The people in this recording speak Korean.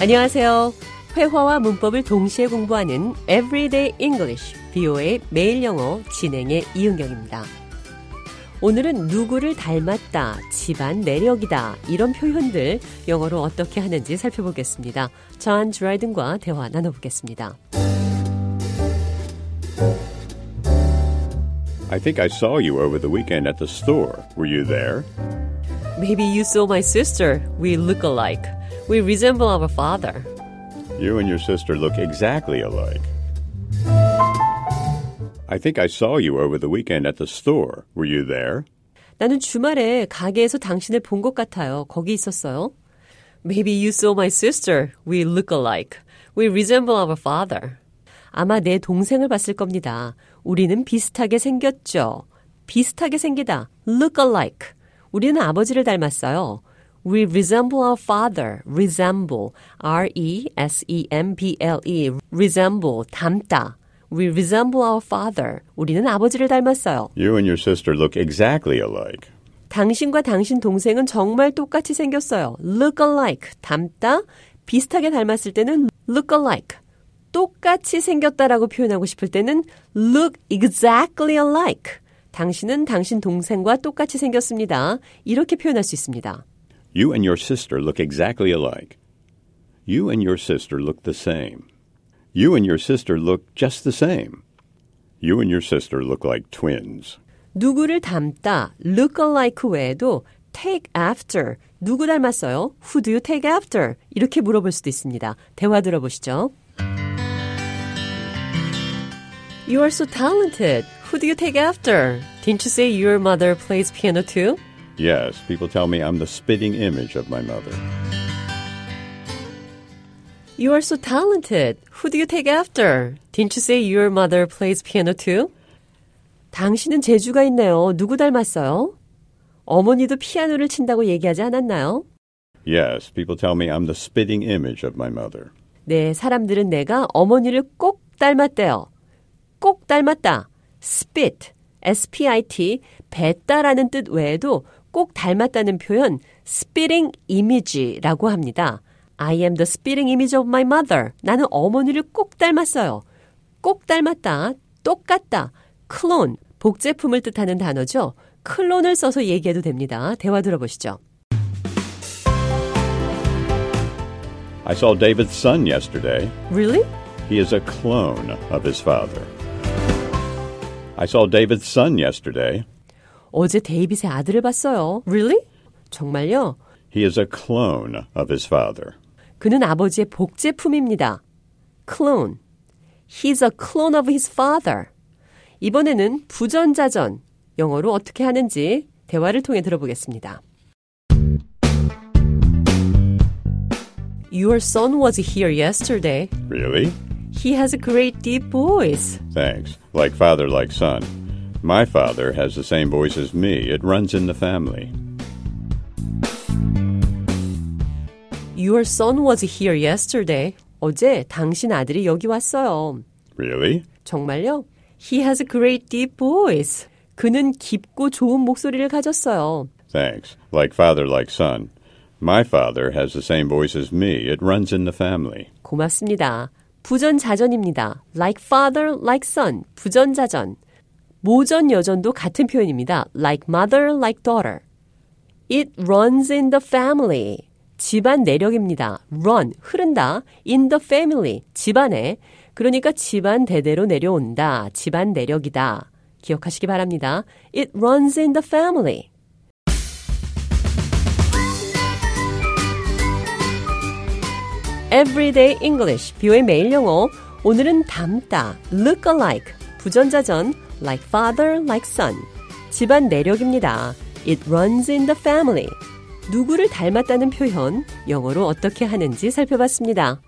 안녕하세요. 회화와 문법을 동시에 공부하는 Everyday English, BO의 매일 영어 진행의 이은경입니다. 오늘은 누구를 닮았다, 집안 내력이다, 이런 표현들 영어로 어떻게 하는지 살펴보겠습니다. 저한 드라이든과 대화 나눠보겠습니다. I think I saw you over the weekend at the store. Were you there? Maybe you saw my sister. We look alike. We resemble our father. You and your sister look exactly alike. I think I saw you over the weekend at the store. Were you there? 나는 주말에 가게에서 당신을 본 것 같아요. 거기 있었어요. Maybe you saw my sister. We look alike. We resemble our father. 아마 내 동생을 봤을 겁니다. 우리는 비슷하게 생겼죠. 비슷하게 생기다. look alike. 우리는 아버지를 닮았어요. We resemble our father. resemble. R-E-S-E-M-B-L-E. resemble. 닮다. We resemble our father. 우리는 아버지를 닮았어요. You and your sister look exactly alike. 당신과 당신 동생은 정말 똑같이 생겼어요. look alike. 닮다. 비슷하게 닮았을 때는 look alike. 똑같이 생겼다라고 표현하고 싶을 때는 look exactly alike. 당신은 당신 동생과 똑같이 생겼습니다. 이렇게 표현할 수 있습니다. You and your sister look exactly alike. You and your sister look the same. You and your sister look just the same. You and your sister look like twins. 누구를 닮다, look alike 외에도 take after, 누구 닮았어요? Who do you take after? 이렇게 물어볼 수도 있습니다. 대화 들어보시죠. You are so talented. Who do you take after? Didn't you say your mother plays piano too? Yes, people tell me I'm the spitting image of my mother. You are so talented. Who do you take after? Didn't you say your mother plays piano too? 당신은 재주가 있네요. 누구 닮았어요? 어머니도 피아노를 친다고 얘기하지 않았나요? Yes, people tell me I'm the spitting image of my mother. 네, 사람들은 내가 어머니를 꼭 닮았대요. 꼭 닮았다. spit, s-p-i-t, 뱉다라는 뜻 외에도 꼭 닮았다는 표현 spitting image라고 합니다. I am the spitting image of my mother. 나는 어머니를 꼭 닮았어요. 꼭 닮았다. 똑같다. 클론, 복제품을 뜻하는 단어죠. 클론을 써서 얘기해도 됩니다. 대화 들어보시죠. I saw David's son yesterday. Really? He is a clone of his father. I saw David's son yesterday. 어제 데이빗의 아들을 봤어요. Really? 정말요? He is a clone of his father. 그는 아버지의 복제품입니다. clone. He's a clone of his father. 이번에는 부전자전, 영어로 어떻게 하는지 대화를 통해 들어보겠습니다. Your son was here yesterday. Really? He has a great deep voice. Thanks. Like father, like son. My father has the same voice as me. It runs in the family. Your son was here yesterday. 어제 당신 아들이 여기 왔어요. Really? 정말요? He has a great deep voice. 그는 깊고 좋은 목소리를 가졌어요. Thanks. Like father, like son. My father has the same voice as me. It runs in the family. 고맙습니다. 부전자전입니다. Like father, like son. 부전자전. 모전 여전도 같은 표현입니다. Like mother, like daughter. It runs in the family. 집안 내력입니다. run, 흐른다. in the family, 집안에. 그러니까 집안 대대로 내려온다. 집안 내력이다. 기억하시기 바랍니다. It runs in the family. Everyday English, 뷰의 매일 영어. 오늘은 닮다, look alike, 부전자전, like father, like son. 집안 내력입니다. It runs in the family. 누구를 닮았다는 표현, 영어로 어떻게 하는지 살펴봤습니다.